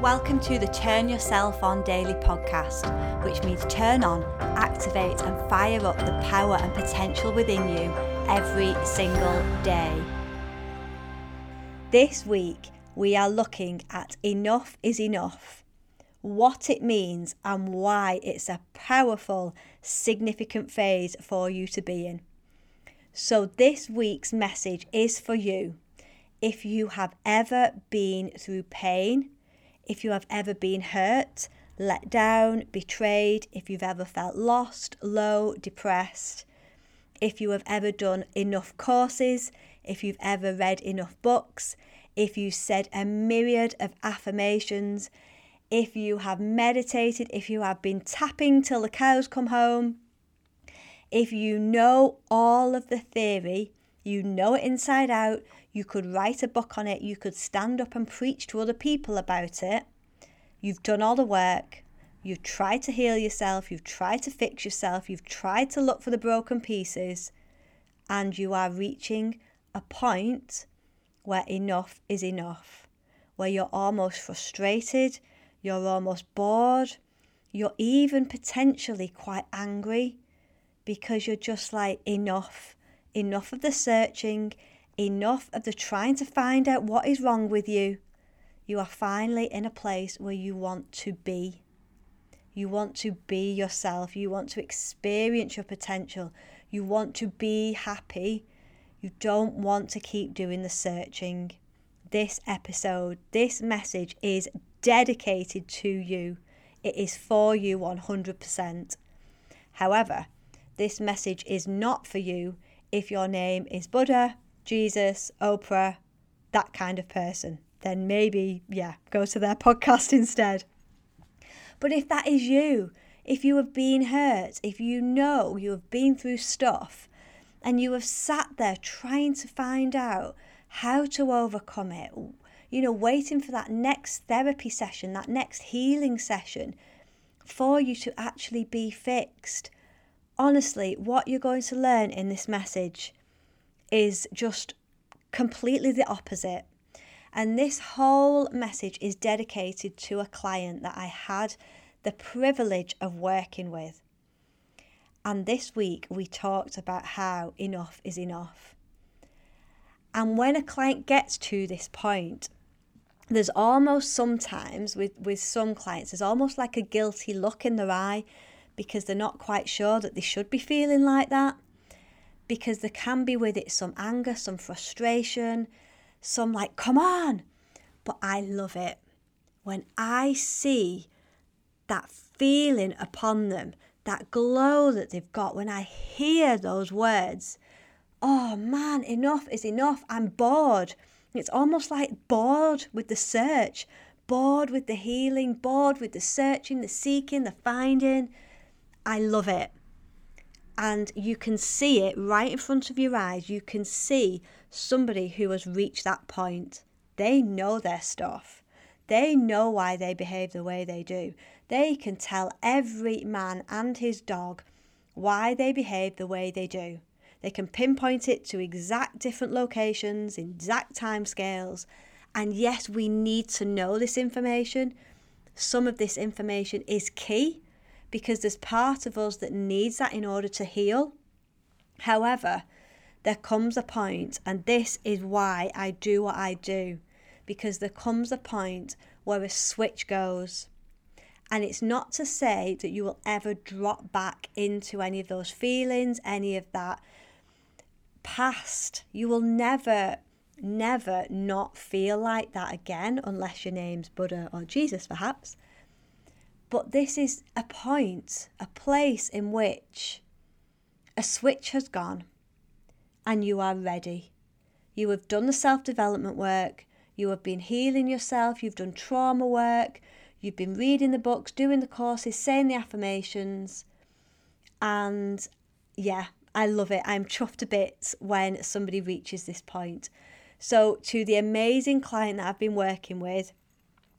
Welcome to the Turn Yourself On Daily podcast, which means turn on, activate, and fire up the power and potential within you every single day. This week, we are looking at enough is enough, what it means, and why it's a powerful, significant phase for you to be in. So, this week's message is for you if you have ever been through pain, if you have ever been hurt, let down, betrayed, if you've ever felt lost, low, depressed, if you have ever done enough courses, if you've ever read enough books, if you said a myriad of affirmations, if you have meditated, if you have been tapping till the cows come home, if you know all of the theory, you know it inside out, you could write a book on it, you could stand up and preach to other people about it. You've done all the work, you've tried to heal yourself, you've tried to fix yourself, you've tried to look for the broken pieces, and you are reaching a point where enough is enough, where you're almost frustrated, you're almost bored, you're even potentially quite angry because you're just like, enough, enough of the searching, enough of the trying to find out what is wrong with you. You are finally in a place where you want to be. You want to be yourself. You want to experience your potential. You want to be happy. You don't want to keep doing the searching. This episode, this message is dedicated to you. It is for you 100%. However, this message is not for you if your name is Buddha, Jesus, Oprah, that kind of person, then maybe, yeah, go to their podcast instead. But if that is you, if you have been hurt, if you know you have been through stuff and you have sat there trying to find out how to overcome it, you know, waiting for that next therapy session, that next healing session for you to actually be fixed. Honestly, what you're going to learn in this message is just completely the opposite. And this whole message is dedicated to a client that I had the privilege of working with. And this week we talked about how enough is enough. And when a client gets to this point, there's almost sometimes with, with some clients, there's almost like a guilty look in their eye because they're not quite sure that they should be feeling like that because there can be with it some anger, some frustration, some like, come on. But I love it when I see that feeling upon them, that glow that they've got, when I hear those words, oh man, enough is enough. I'm bored. It's almost like bored with the search, bored with the healing, bored with the searching, the seeking, the finding. I love it and you can see it right in front of your eyes. You can see somebody who has reached that point. They know their stuff. They know why they behave the way they do. They can tell every man and his dog why they behave the way they do. They can pinpoint it to exact different locations, exact time scales. And yes, we need to know this information. Some of this information is key because there's part of us that needs that in order to heal. However, there comes a point, and this is why I do what I do, because there comes a point where a switch goes. And it's not to say that you will ever drop back into any of those feelings, any of that past. You will never, never not feel like that again, unless your name's Buddha or Jesus, perhaps. But this is a point, a place in which a switch has gone and you are ready. You have done the self development work, you have been healing yourself, you've done trauma work, you've been reading the books, doing the courses, saying the affirmations. And yeah, I love it. I'm chuffed to bits when somebody reaches this point. So, to the amazing client that I've been working with,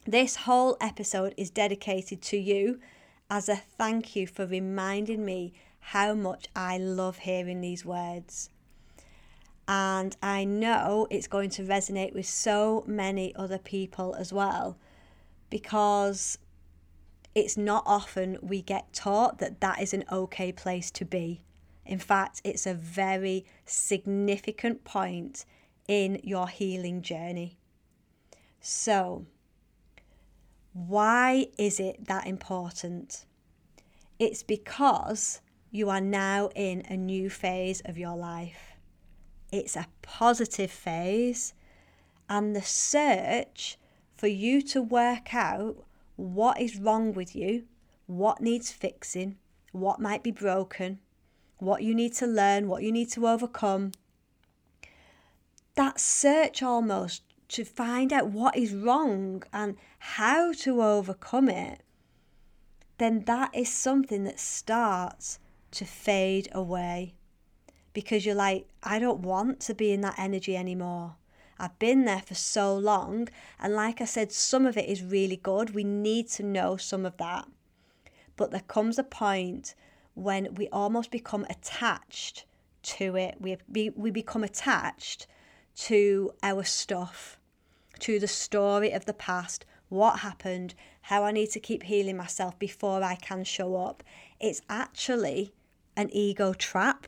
this whole episode is dedicated to you as a thank you for reminding me how much I love hearing these words. And I know it's going to resonate with so many other people as well because it's not often we get taught that that is an okay place to be. In fact, it's a very significant point in your healing journey. So, why is it that important? It's because you are now in a new phase of your life. It's a positive phase, and the search for you to work out what is wrong with you, what needs fixing, what might be broken, what you need to learn, what you need to overcome. That search almost to find out what is wrong and how to overcome it, then that is something that starts to fade away because you're like, I don't want to be in that energy anymore. I've been there for so long. And like I said, some of it is really good. We need to know some of that. But there comes a point when we almost become attached to it. We, we become attached to our stuff to the story of the past, what happened, how I need to keep healing myself before I can show up. It's actually an ego trap.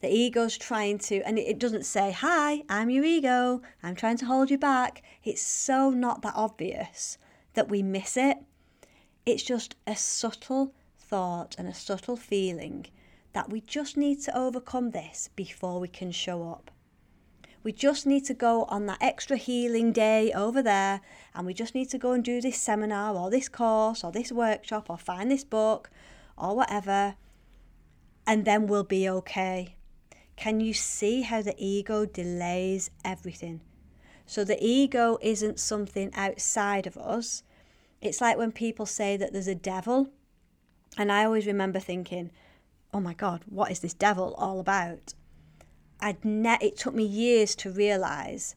The ego's trying to, and it doesn't say, Hi, I'm your ego, I'm trying to hold you back. It's so not that obvious that we miss it. It's just a subtle thought and a subtle feeling that we just need to overcome this before we can show up. We just need to go on that extra healing day over there and we just need to go and do this seminar or this course or this workshop or find this book or whatever, and then we'll be okay. Can you see how the ego delays everything? So the ego isn't something outside of us. It's like when people say that there's a devil. And I always remember thinking, oh my God, what is this devil all about? I'd ne- it took me years to realize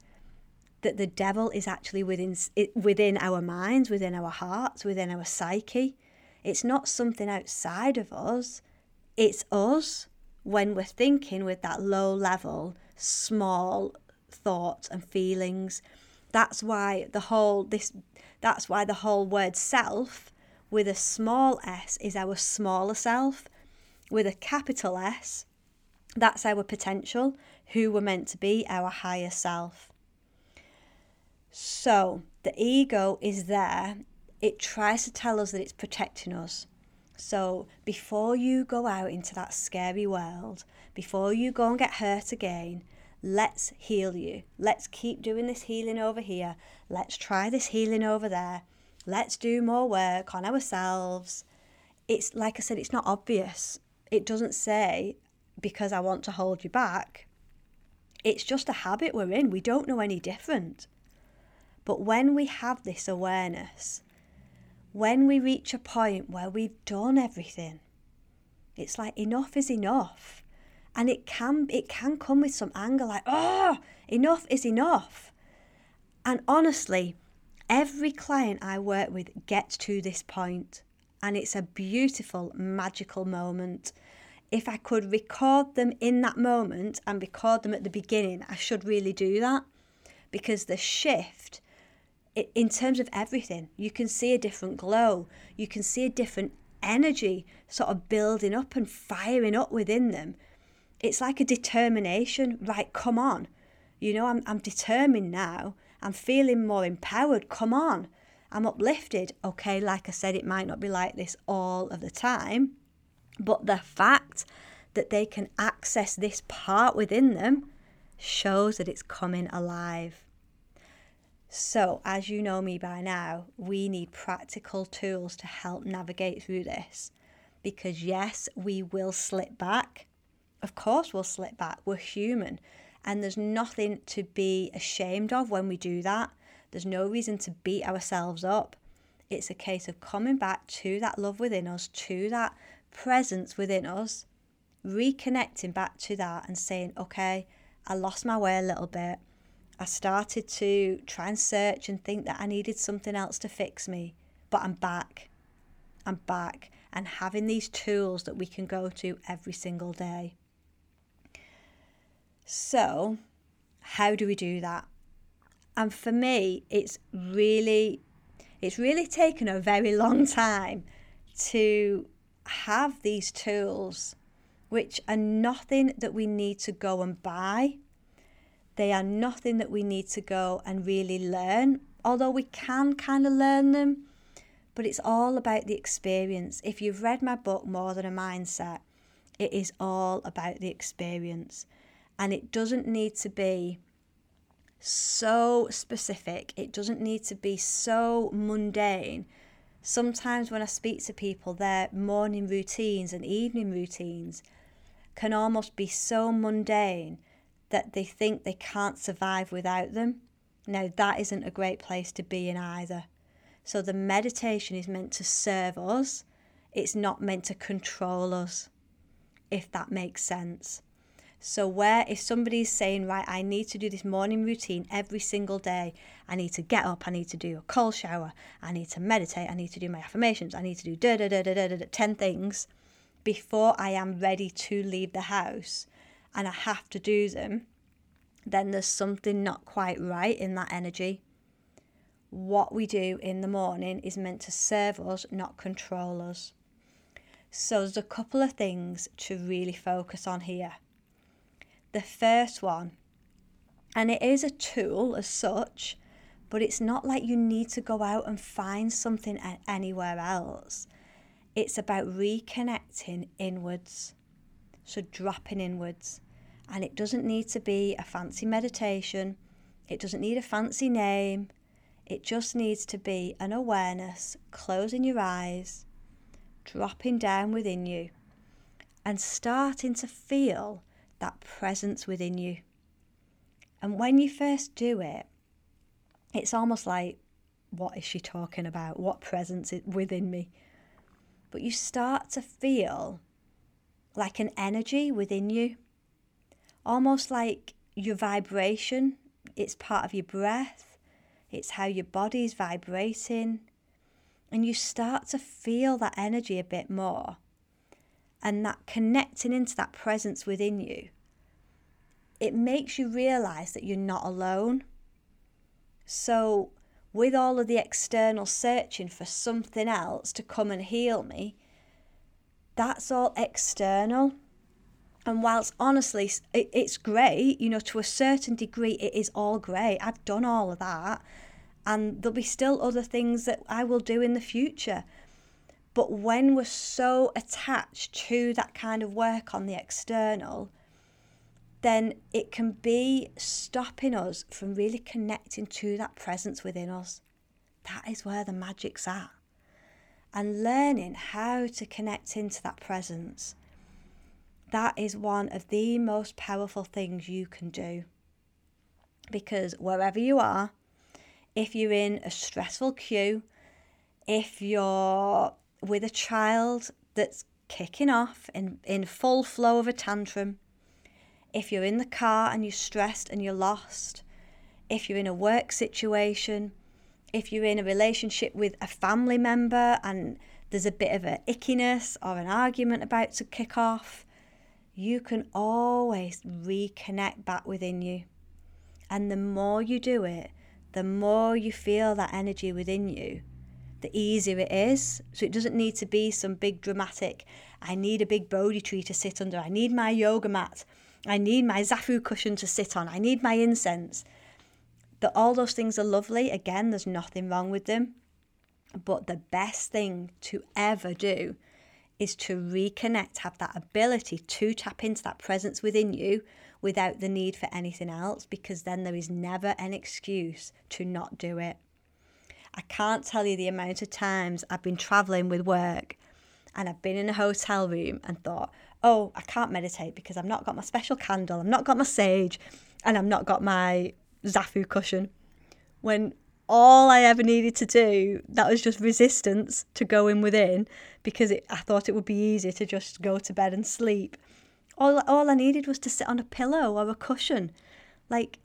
that the devil is actually within within our minds, within our hearts, within our psyche. It's not something outside of us. It's us when we're thinking with that low level, small thoughts and feelings. That's why the whole this that's why the whole word self with a small s is our smaller self. With a capital S that's our potential, who we're meant to be, our higher self. So the ego is there, it tries to tell us that it's protecting us. So before you go out into that scary world, before you go and get hurt again, let's heal you. Let's keep doing this healing over here. Let's try this healing over there. Let's do more work on ourselves. It's like I said, it's not obvious. It doesn't say, because I want to hold you back. It's just a habit we're in. We don't know any different. But when we have this awareness, when we reach a point where we've done everything, it's like enough is enough. And it can it can come with some anger like, oh, enough is enough. And honestly, every client I work with gets to this point, and it's a beautiful, magical moment if I could record them in that moment and record them at the beginning, I should really do that because the shift in terms of everything, you can see a different glow, you can see a different energy sort of building up and firing up within them. It's like a determination, right? Come on. You know, I'm, I'm determined now. I'm feeling more empowered. Come on. I'm uplifted. Okay, like I said, it might not be like this all of the time, but the fact that they can access this part within them shows that it's coming alive. So, as you know me by now, we need practical tools to help navigate through this. Because, yes, we will slip back. Of course, we'll slip back. We're human. And there's nothing to be ashamed of when we do that. There's no reason to beat ourselves up. It's a case of coming back to that love within us, to that presence within us, reconnecting back to that and saying, okay, I lost my way a little bit. I started to try and search and think that I needed something else to fix me, but I'm back. I'm back. And having these tools that we can go to every single day. So, how do we do that? And for me, it's really It's really taken a very long time to have these tools, which are nothing that we need to go and buy. They are nothing that we need to go and really learn, although we can kind of learn them. But it's all about the experience. If you've read my book, More Than a Mindset, it is all about the experience. And it doesn't need to be so specific, it doesn't need to be so mundane. Sometimes when I speak to people, their morning routines and evening routines can almost be so mundane that they think they can't survive without them. Now, that isn't a great place to be in either. So, the meditation is meant to serve us, it's not meant to control us, if that makes sense. So, where if somebody's saying, right, I need to do this morning routine every single day, I need to get up, I need to do a cold shower, I need to meditate, I need to do my affirmations, I need to do da da da da da da 10 things before I am ready to leave the house and I have to do them, then there's something not quite right in that energy. What we do in the morning is meant to serve us, not control us. So, there's a couple of things to really focus on here the first one. And it is a tool as such, but it's not like you need to go out and find something anywhere else. It's about reconnecting inwards. So dropping inwards. And it doesn't need to be a fancy meditation, it doesn't need a fancy name. It just needs to be an awareness, closing your eyes, dropping down within you, and starting to feel that presence within you. And when you first do it, it's almost like, what is she talking about? What presence is within me? But you start to feel like an energy within you, almost like your vibration. It's part of your breath, it's how your body's vibrating. And you start to feel that energy a bit more and that connecting into that presence within you, it makes you realize that you're not alone. So, with all of the external searching for something else to come and heal me, that's all external. And whilst honestly, it's great, you know, to a certain degree, it is all great. I've done all of that. And there'll be still other things that I will do in the future. But when we're so attached to that kind of work on the external, then it can be stopping us from really connecting to that presence within us. That is where the magic's at. And learning how to connect into that presence, that is one of the most powerful things you can do. Because wherever you are, if you're in a stressful queue, if you're with a child that's kicking off in, in full flow of a tantrum, if you're in the car and you're stressed and you're lost, if you're in a work situation, if you're in a relationship with a family member and there's a bit of an ickiness or an argument about to kick off, you can always reconnect back within you. And the more you do it, the more you feel that energy within you, the easier it is. So it doesn't need to be some big dramatic, I need a big Bodhi tree to sit under, I need my yoga mat, I need my Zafu cushion to sit on, I need my incense. That all those things are lovely. Again, there's nothing wrong with them. But the best thing to ever do is to reconnect, have that ability to tap into that presence within you without the need for anything else, because then there is never an excuse to not do it. I can't tell you the amount of times I've been traveling with work and I've been in a hotel room and thought, oh, I can't meditate because I've not got my special candle, I've not got my sage, and I've not got my Zafu cushion. When all I ever needed to do, that was just resistance to going within because it, I thought it would be easier to just go to bed and sleep. All, all I needed was to sit on a pillow or a cushion. Like,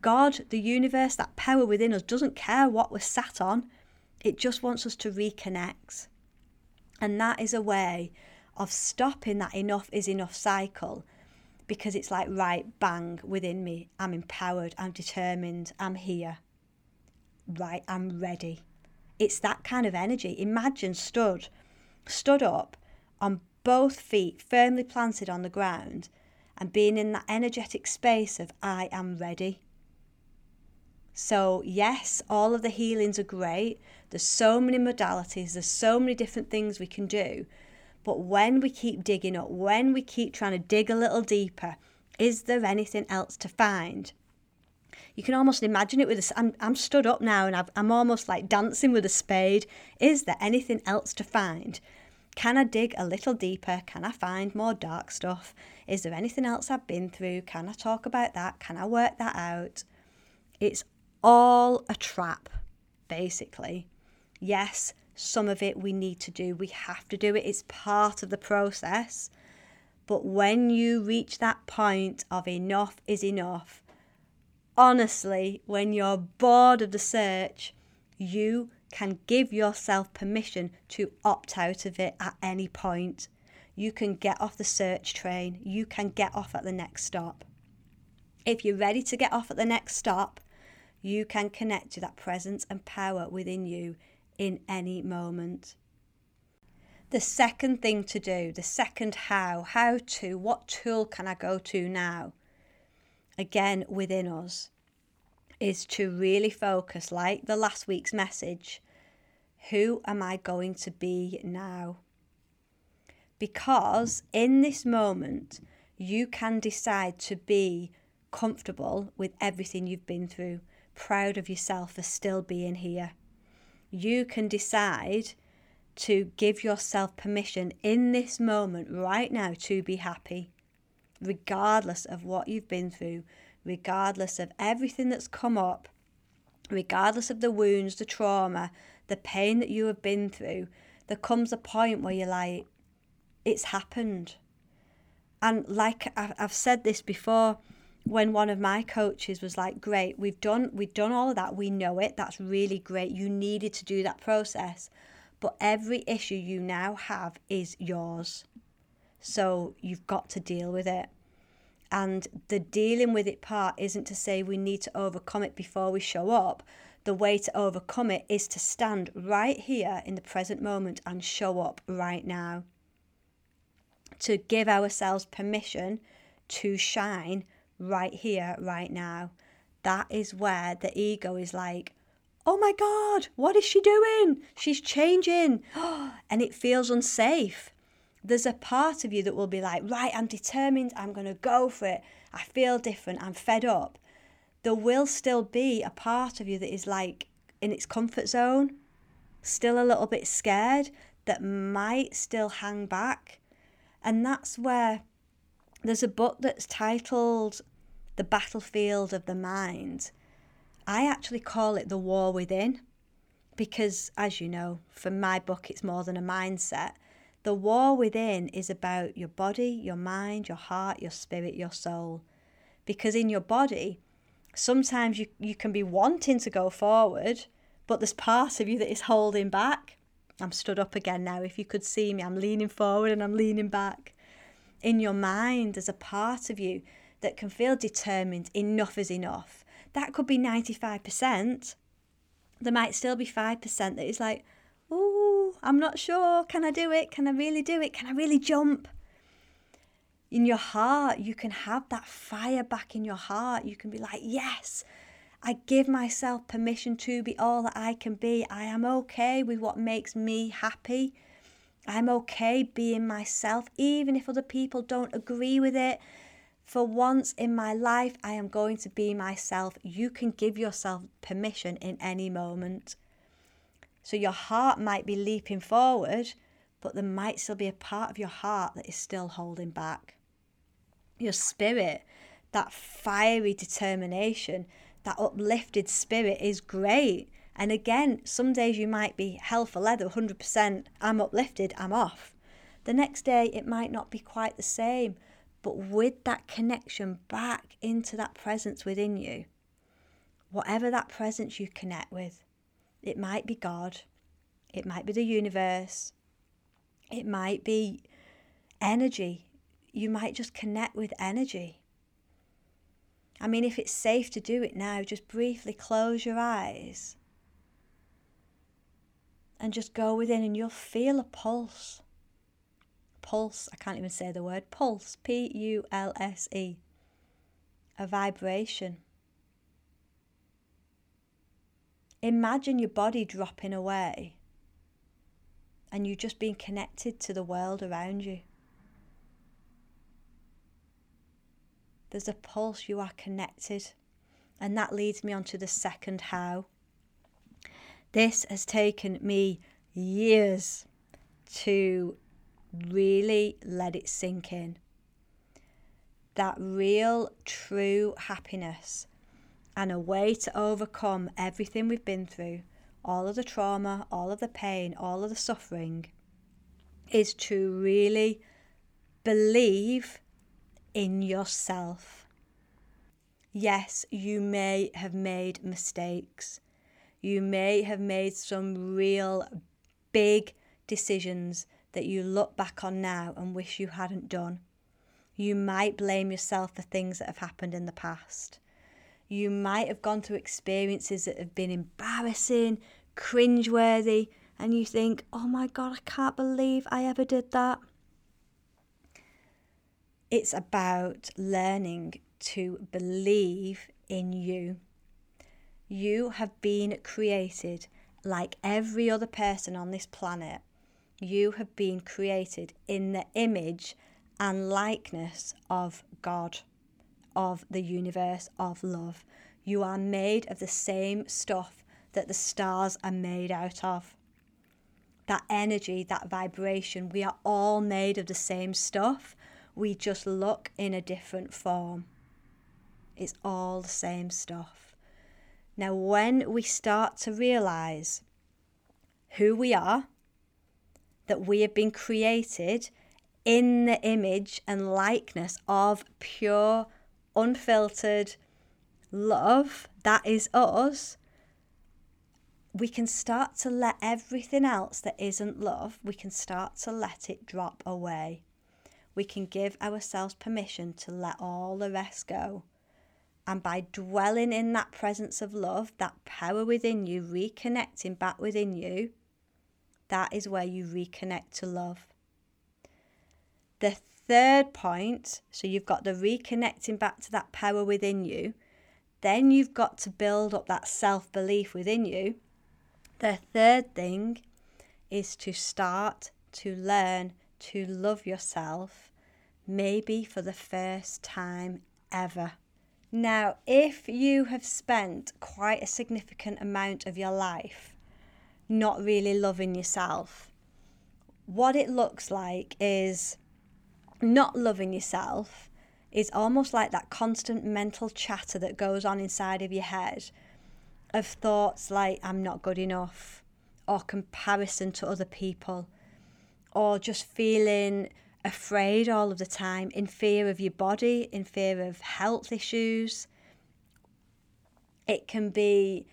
God, the universe, that power within us doesn't care what we're sat on, it just wants us to reconnect. And that is a way of stopping that enough is enough cycle because it's like, right, bang, within me, I'm empowered, I'm determined, I'm here. Right, I'm ready. It's that kind of energy. Imagine stood, stood up on both feet firmly planted on the ground and being in that energetic space of I am ready. So, yes, all of the healings are great. There's so many modalities, there's so many different things we can do. But when we keep digging up, when we keep trying to dig a little deeper, is there anything else to find? You can almost imagine it with this. I'm, I'm stood up now and I've, I'm almost like dancing with a spade. Is there anything else to find? Can I dig a little deeper? Can I find more dark stuff? Is there anything else I've been through? Can I talk about that? Can I work that out? It's all a trap, basically. Yes, some of it we need to do. We have to do it. It's part of the process. But when you reach that point of enough is enough, honestly, when you're bored of the search, you can give yourself permission to opt out of it at any point. You can get off the search train, you can get off at the next stop. If you're ready to get off at the next stop, you can connect to that presence and power within you in any moment. The second thing to do, the second how, how to, what tool can I go to now? Again, within us, is to really focus, like the last week's message, who am I going to be now? Because in this moment, you can decide to be comfortable with everything you've been through, proud of yourself for still being here. You can decide to give yourself permission in this moment right now to be happy, regardless of what you've been through, regardless of everything that's come up, regardless of the wounds, the trauma, the pain that you have been through. There comes a point where you're like, it's happened. And like I've said this before, when one of my coaches was like great we've done we've done all of that. We know it. That's really great. You needed to do that process. But every issue you now have is yours. So you've got to deal with it. And the dealing with it part isn't to say we need to overcome it before we show up. The way to overcome it is to stand right here in the present moment and show up right now. To give ourselves permission to shine right here, right now. That is where the ego is like, oh my God, what is she doing? She's changing. and it feels unsafe. There's a part of you that will be like, right, I'm determined, I'm going to go for it. I feel different, I'm fed up. There will still be a part of you that is like in its comfort zone, still a little bit scared, that might still hang back. And that's where there's a book that's titled the battlefield of the mind. I actually call it the war within because, as you know, for my book, it's more than a mindset. The war within is about your body, your mind, your heart, your spirit, your soul. Because in your body, sometimes you, you can be wanting to go forward, but there's part of you that is holding back. I'm stood up again now. If you could see me, I'm leaning forward and I'm leaning back. In your mind, there's a part of you that can feel determined enough is enough. That could be 95%. There might still be 5% that is like, oh, I'm not sure. Can I do it? Can I really do it? Can I really jump? In your heart, you can have that fire back in your heart. You can be like, yes, I give myself permission to be all that I can be. I am okay with what makes me happy. I'm okay being myself, even if other people don't agree with it. For once in my life, I am going to be myself. You can give yourself permission in any moment. So your heart might be leaping forward, but there might still be a part of your heart that is still holding back. Your spirit, that fiery determination, that uplifted spirit is great. And again, some days you might be hell for leather, 100%. I'm uplifted, I'm off. The next day, it might not be quite the same but with that connection back into that presence within you, whatever that presence you connect with, it might be God, it might be the universe, it might be energy. You might just connect with energy. I mean, if it's safe to do it now, just briefly close your eyes. and just go within and you'll feel a pulse. Pulse, I can't even say the word pulse, P U L S E, a vibration. Imagine your body dropping away and you just being connected to the world around you. There's a pulse, you are connected. And that leads me on to the second how. This has taken me years to really let it sink in. That real, true happiness and a way to overcome everything we've been through, all of the trauma, all of the pain, all of the suffering, is to really believe in yourself. Yes, you may have made mistakes. You may have made some real big decisions that you look back on now and wish you hadn't done. You might blame yourself for things that have happened in the past. You might have gone through experiences that have been embarrassing, cringeworthy, and you think, oh my God, I can't believe I ever did that. It's about learning to believe in you. You have been created like every other person on this planet. You have been created in the image and likeness of God, of the universe, of love. You are made of the same stuff that the stars are made out of. That energy, that vibration, we are all made of the same stuff. We just look in a different form. It's all the same stuff. Now, when we start to realize who we are, that we have been created in the image and likeness of pure, unfiltered love, that is us, we can start to let everything else that isn't love, we can start to let it drop away. We can give ourselves permission to let all the rest go. And by dwelling in that presence of love, that power within you, reconnecting back within you, that is where you reconnect to love. The third point, so you've got the reconnecting back to that power within you, then you've got to build up that self belief within you the third thing is to start to learn to love yourself, maybe for the first time ever. Now, if you have spent quite a significant amount of your life not really loving yourself, what it looks like is not loving yourself is almost like that constant mental chatter that goes on inside of your head of thoughts like I'm not good enough or comparison to other people or just feeling afraid all of the time, in fear of your body, in fear of health issues. It can be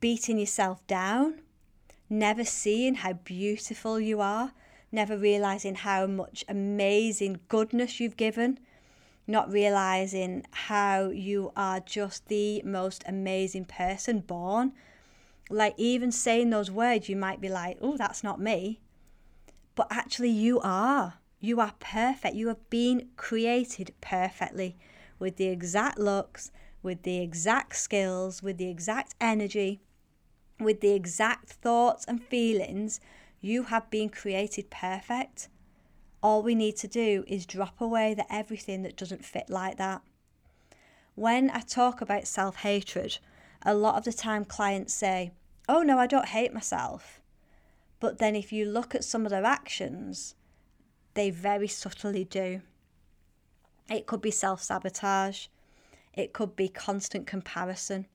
beating yourself down, never seeing how beautiful you are, never realizing how much amazing goodness you've given not realizing how you are just the most amazing person born. Like, even saying those words, you might be like, oh, that's not me. But actually, you are. You are perfect. You have been created perfectly with the exact looks, with the exact skills, with the exact energy, with the exact thoughts and feelings. You have been created perfect. All we need to do is drop away the everything that doesn't fit like that. When I talk about self hatred, a lot of the time clients say, Oh no, I don't hate myself. But then if you look at some of their actions, they very subtly do. It could be self sabotage, it could be constant comparison,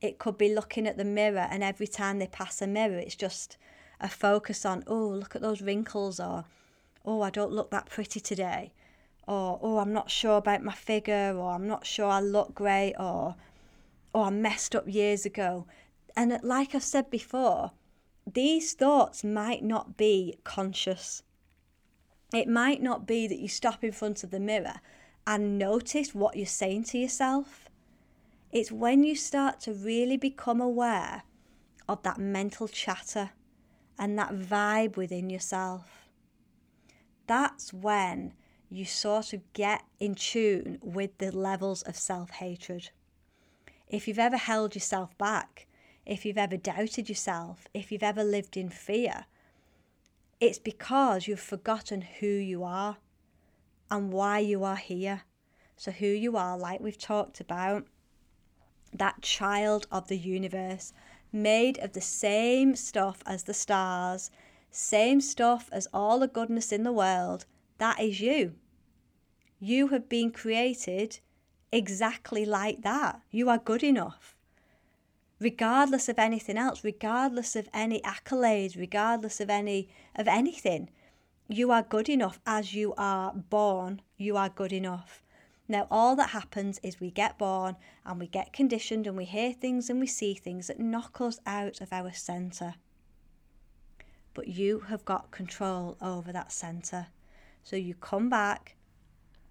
it could be looking at the mirror and every time they pass a mirror, it's just a focus on, oh, look at those wrinkles, or oh, I don't look that pretty today, or oh, I'm not sure about my figure, or I'm not sure I look great, or oh, I messed up years ago. And like I've said before, these thoughts might not be conscious. It might not be that you stop in front of the mirror and notice what you're saying to yourself. It's when you start to really become aware of that mental chatter and that vibe within yourself. That's when you sort of get in tune with the levels of self hatred. If you've ever held yourself back, if you've ever doubted yourself, if you've ever lived in fear, it's because you've forgotten who you are and why you are here. So, who you are, like we've talked about, that child of the universe, made of the same stuff as the stars, same stuff as all the goodness in the world, that is you. You have been created exactly like that. You are good enough. Regardless of anything else, regardless of any accolades, regardless of any of anything, you are good enough as you are born. You are good enough. Now, all that happens is we get born and we get conditioned and we hear things and we see things that knock us out of our centre. But you have got control over that centre. So you come back,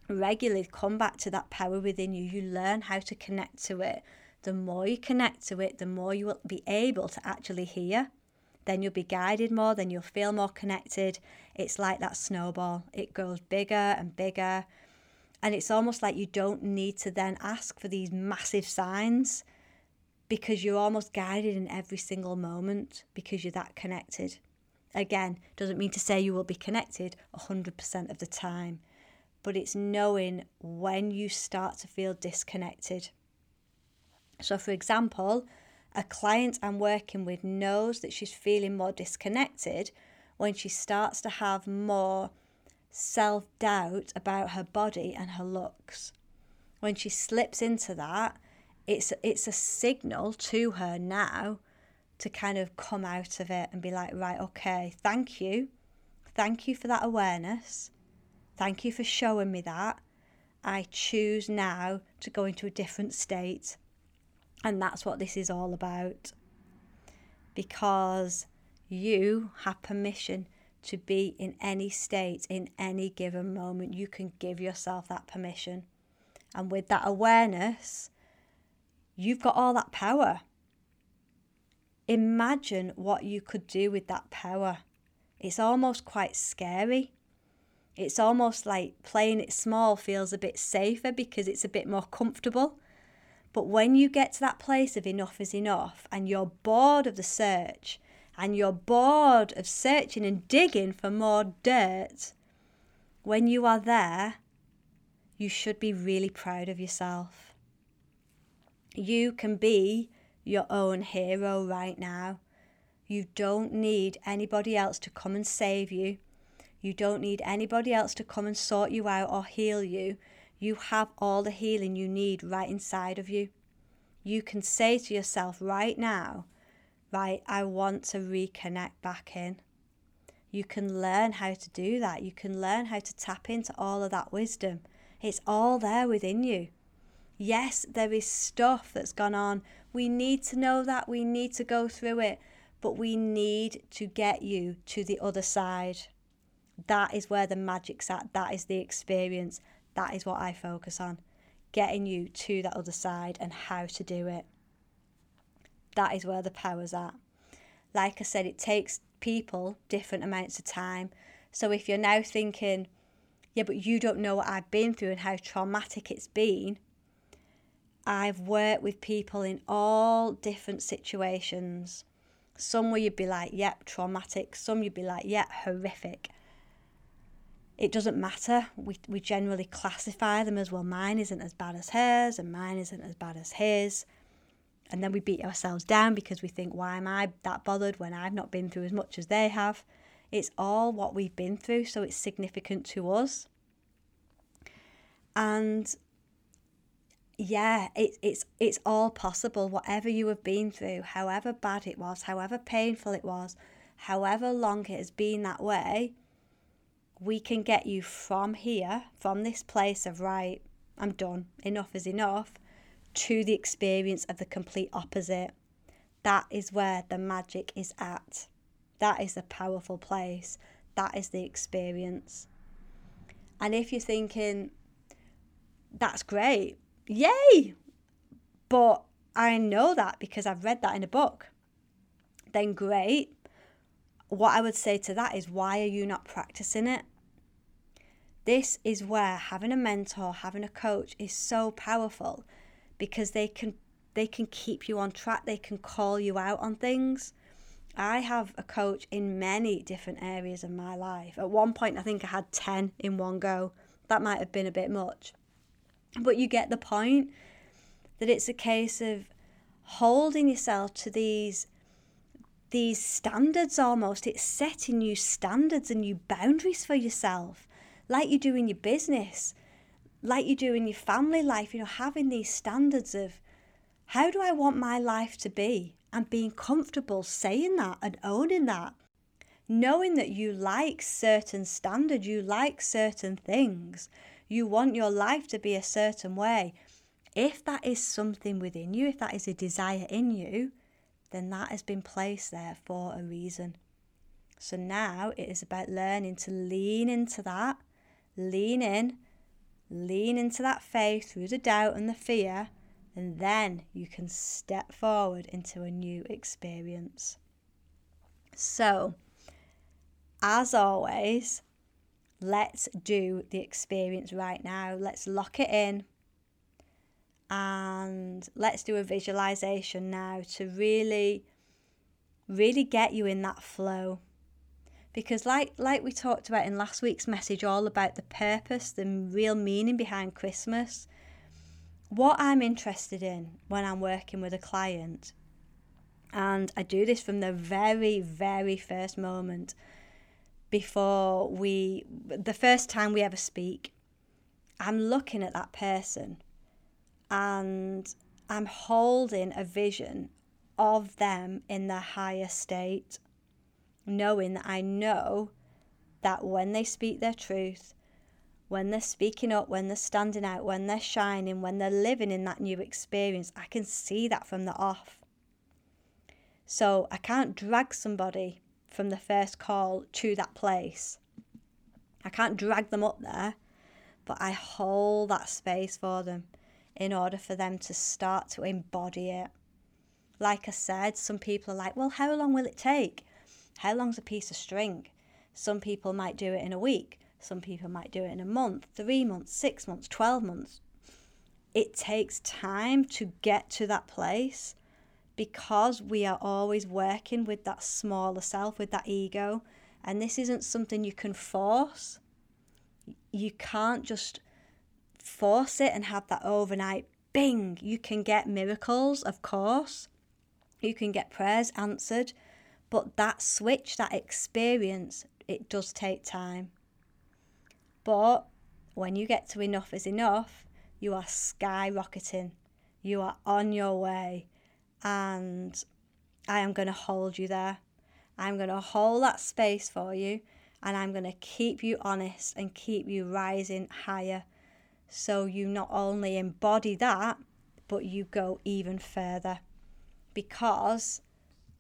regularly come back to that power within you. You learn how to connect to it. The more you connect to it, the more you will be able to actually hear. Then you'll be guided more, then you'll feel more connected. It's like that snowball, it grows bigger and bigger and it's almost like you don't need to then ask for these massive signs because you're almost guided in every single moment because you're that connected. Again, doesn't mean to say you will be connected 100% of the time, but it's knowing when you start to feel disconnected. So, for example, a client I'm working with knows that she's feeling more disconnected when she starts to have more self doubt about her body and her looks. When she slips into that, it's it's a signal to her now to kind of come out of it and be like, right, okay, thank you. Thank you for that awareness. Thank you for showing me that. I choose now to go into a different state. And that's what this is all about. Because you have permission to be in any state in any given moment. You can give yourself that permission. And with that awareness, you've got all that power. Imagine what you could do with that power. It's almost quite scary. It's almost like playing it small feels a bit safer because it's a bit more comfortable. But when you get to that place of enough is enough and you're bored of the search and you're bored of searching and digging for more dirt, when you are there, you should be really proud of yourself. You can be your own hero right now. You don't need anybody else to come and save you. You don't need anybody else to come and sort you out or heal you. You have all the healing you need right inside of you. You can say to yourself right now, right, I want to reconnect back in. You can learn how to do that. You can learn how to tap into all of that wisdom. It's all there within you. Yes, there is stuff that's gone on. We need to know that. We need to go through it. But we need to get you to the other side. That is where the magic's at. That is the experience. That is what I focus on. Getting you to that other side and how to do it that is where the power's at. Like I said, it takes people different amounts of time. So if you're now thinking, yeah, but you don't know what I've been through and how traumatic it's been, I've worked with people in all different situations. Some where you'd be like, yep, traumatic. Some you'd be like, yep, horrific. It doesn't matter. We, we generally classify them as, well, mine isn't as bad as hers and mine isn't as bad as his and then we beat ourselves down because we think, why am I that bothered when I've not been through as much as they have? It's all what we've been through, so it's significant to us. And yeah, it, it's it's all possible. Whatever you have been through, however bad it was, however painful it was, however long it has been that way, we can get you from here, from this place of right, I'm done, enough is enough, to the experience of the complete opposite. That is where the magic is at. That is the powerful place. That is the experience. And if you're thinking, that's great, yay! But I know that because I've read that in a book, then great. what I would say to that is why are you not practicing it? This is where having a mentor, having a coach is so powerful because they can they can keep you on track, they can call you out on things. I have a coach in many different areas of my life. At one point I think I had 10 in one go. That might have been a bit much. But you get the point that it's a case of holding yourself to these these standards almost. It's setting new standards and new boundaries for yourself, like you do in your business, like you do in your family life, you know, having these standards of how do I want my life to be and being comfortable saying that and owning that. Knowing that you like certain standards, you like certain things, you want your life to be a certain way. If that is something within you, if that is a desire in you, then that has been placed there for a reason. So now it is about learning to lean into that, lean in, lean into that faith through the doubt and the fear, and then you can step forward into a new experience. So, as always, let's do the experience right now. Let's lock it in and let's do a visualization now to really really get you in that flow because like like we talked about in last week's message all about the purpose the real meaning behind christmas what i'm interested in when i'm working with a client and i do this from the very very first moment before we the first time we ever speak i'm looking at that person and I'm holding a vision of them in their higher state, knowing that I know that when they speak their truth, when they're speaking up, when they're standing out, when they're shining, when they're living in that new experience, I can see that from the off. So I can't drag somebody from the first call to that place. I can't drag them up there, but I hold that space for them in order for them to start to embody it. Like I said, some people are like, well, how long will it take? How long's a piece of string? Some people might do it in a week. Some people might do it in a month, three months, six months, 12 months. It takes time to get to that place because we are always working with that smaller self, with that ego. And this isn't something you can force. You can't just force it and have that overnight bing. You can get miracles, of course. You can get prayers answered, but that switch, that experience, it does take time. But when you get to enough is enough, you are skyrocketing. You are on your way. And I am going to hold you there. I'm going to hold that space for you. And I'm going to keep you honest and keep you rising higher so you not only embody that, but you go even further because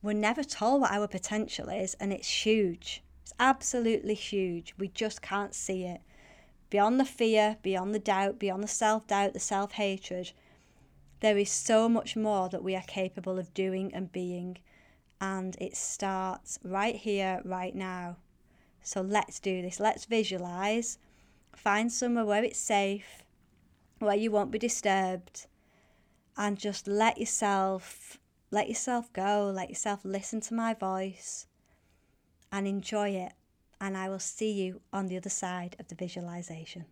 we're never told what our potential is, and it's huge. It's absolutely huge. We just can't see it. Beyond the fear, beyond the doubt, beyond the self doubt, the self hatred, there is so much more that we are capable of doing and being. And it starts right here, right now. So let's do this. Let's visualize Find somewhere where it's safe, where you won't be disturbed, and just let yourself let yourself go, let yourself listen to my voice and enjoy it. And I will see you on the other side of the visualization.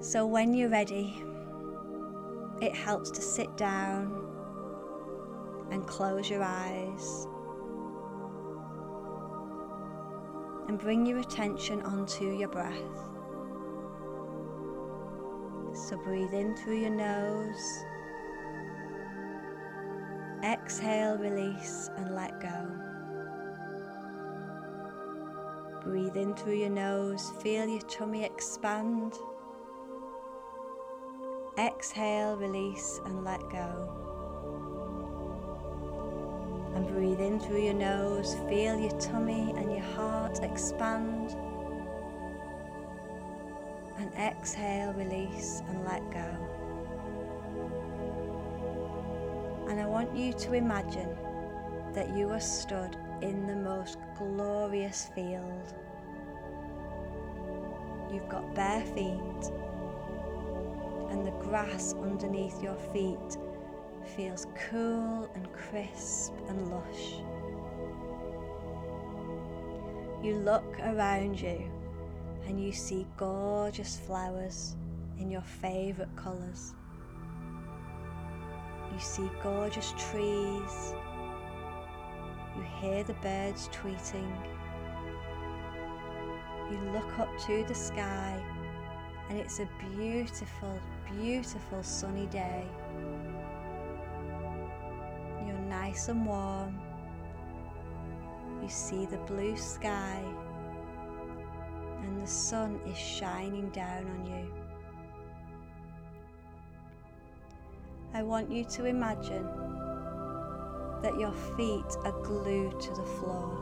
So, when you're ready, it helps to sit down and close your eyes. And bring your attention onto your breath. So breathe in through your nose. Exhale, release, and let go. Breathe in through your nose, feel your tummy expand. Exhale, release, and let go. Breathe in through your nose, feel your tummy and your heart expand. And exhale, release, and let go. And I want you to imagine that you are stood in the most glorious field. You've got bare feet, and the grass underneath your feet feels cool and crisp and lush. You look around you and you see gorgeous flowers in your favourite colours. You see gorgeous trees. You hear the birds tweeting. You look up to the sky and it's a beautiful, beautiful sunny day. Nice and warm. You see the blue sky and the sun is shining down on you. I want you to imagine that your feet are glued to the floor.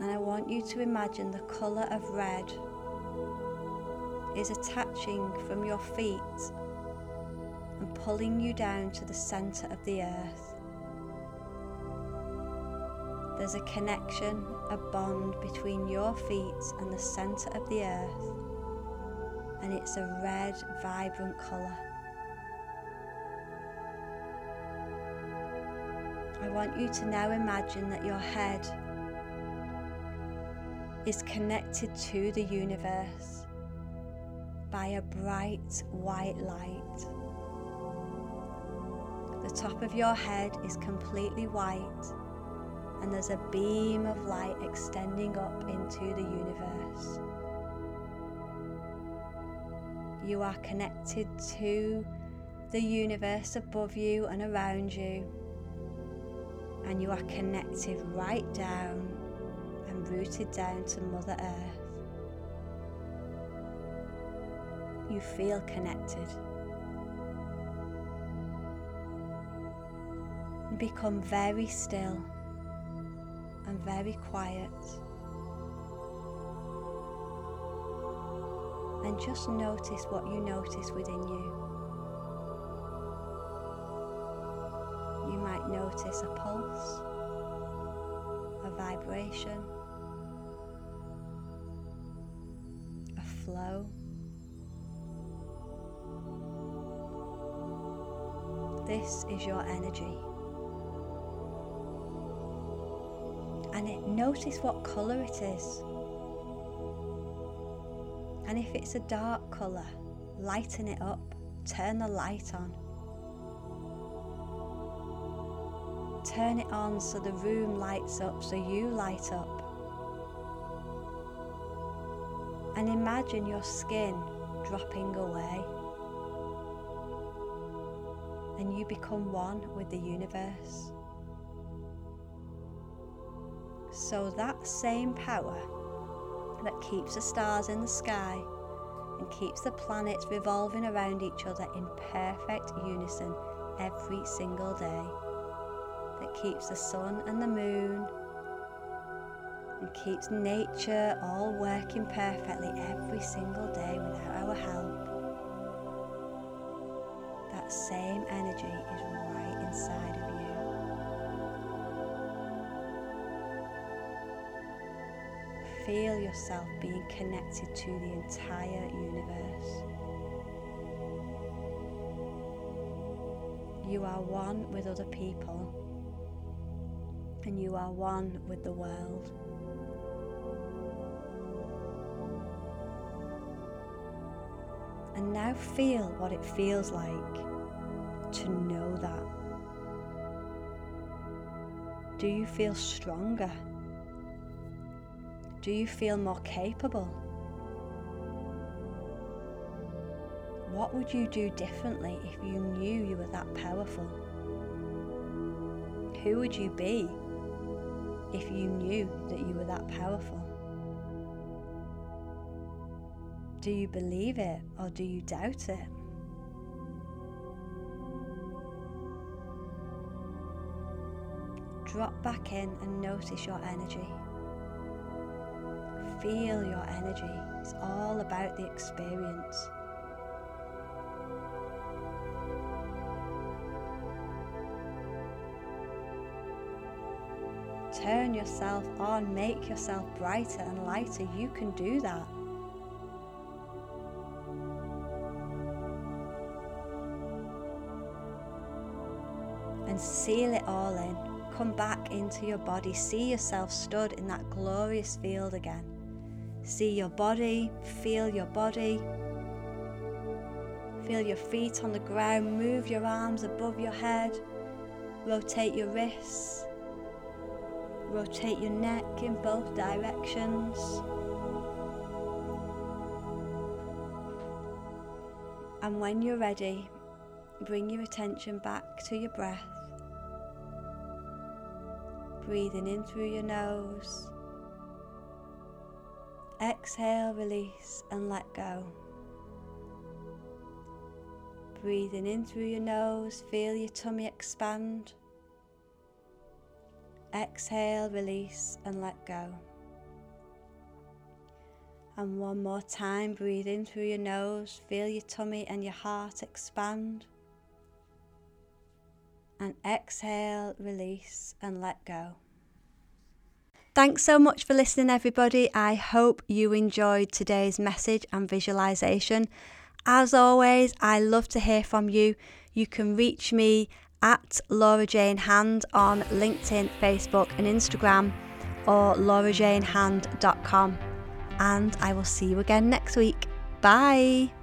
And I want you to imagine the colour of red is attaching from your feet pulling you down to the centre of the earth. There's a connection, a bond between your feet and the centre of the earth, and it's a red, vibrant colour. I want you to now imagine that your head is connected to the universe by a bright white light. The top of your head is completely white, and there's a beam of light extending up into the universe. You are connected to the universe above you and around you, and you are connected right down and rooted down to Mother Earth. You feel connected. Become very still and very quiet. And just notice what you notice within you. You might notice a pulse, a vibration, a flow. This is your energy. And notice what colour it is. And if it's a dark colour, lighten it up, turn the light on. Turn it on so the room lights up, so you light up. And imagine your skin dropping away. And you become one with the universe. So that same power that keeps the stars in the sky and keeps the planets revolving around each other in perfect unison every single day, that keeps the sun and the moon and keeps nature all working perfectly every single day without our help. Feel yourself being connected to the entire universe. You are one with other people, and you are one with the world. And now feel what it feels like to know that. Do you feel stronger? Do you feel more capable? What would you do differently if you knew you were that powerful? Who would you be if you knew that you were that powerful? Do you believe it or do you doubt it? Drop back in and notice your energy. Feel your energy. It's all about the experience. Turn yourself on, make yourself brighter and lighter. You can do that. And seal it all in. Come back into your body. See yourself stood in that glorious field again. See your body, feel your body. Feel your feet on the ground, move your arms above your head, rotate your wrists, rotate your neck in both directions. And when you're ready, bring your attention back to your breath. Breathing in through your nose. Exhale, release, and let go. Breathing in through your nose, feel your tummy expand. Exhale, release, and let go. And one more time, breathe in through your nose, feel your tummy and your heart expand. And exhale, release, and let go. Thanks so much for listening, everybody. I hope you enjoyed today's message and visualization. As always, I love to hear from you. You can reach me at Laura Jane Hand on LinkedIn, Facebook, and Instagram, or laurajanehand.com. And I will see you again next week. Bye.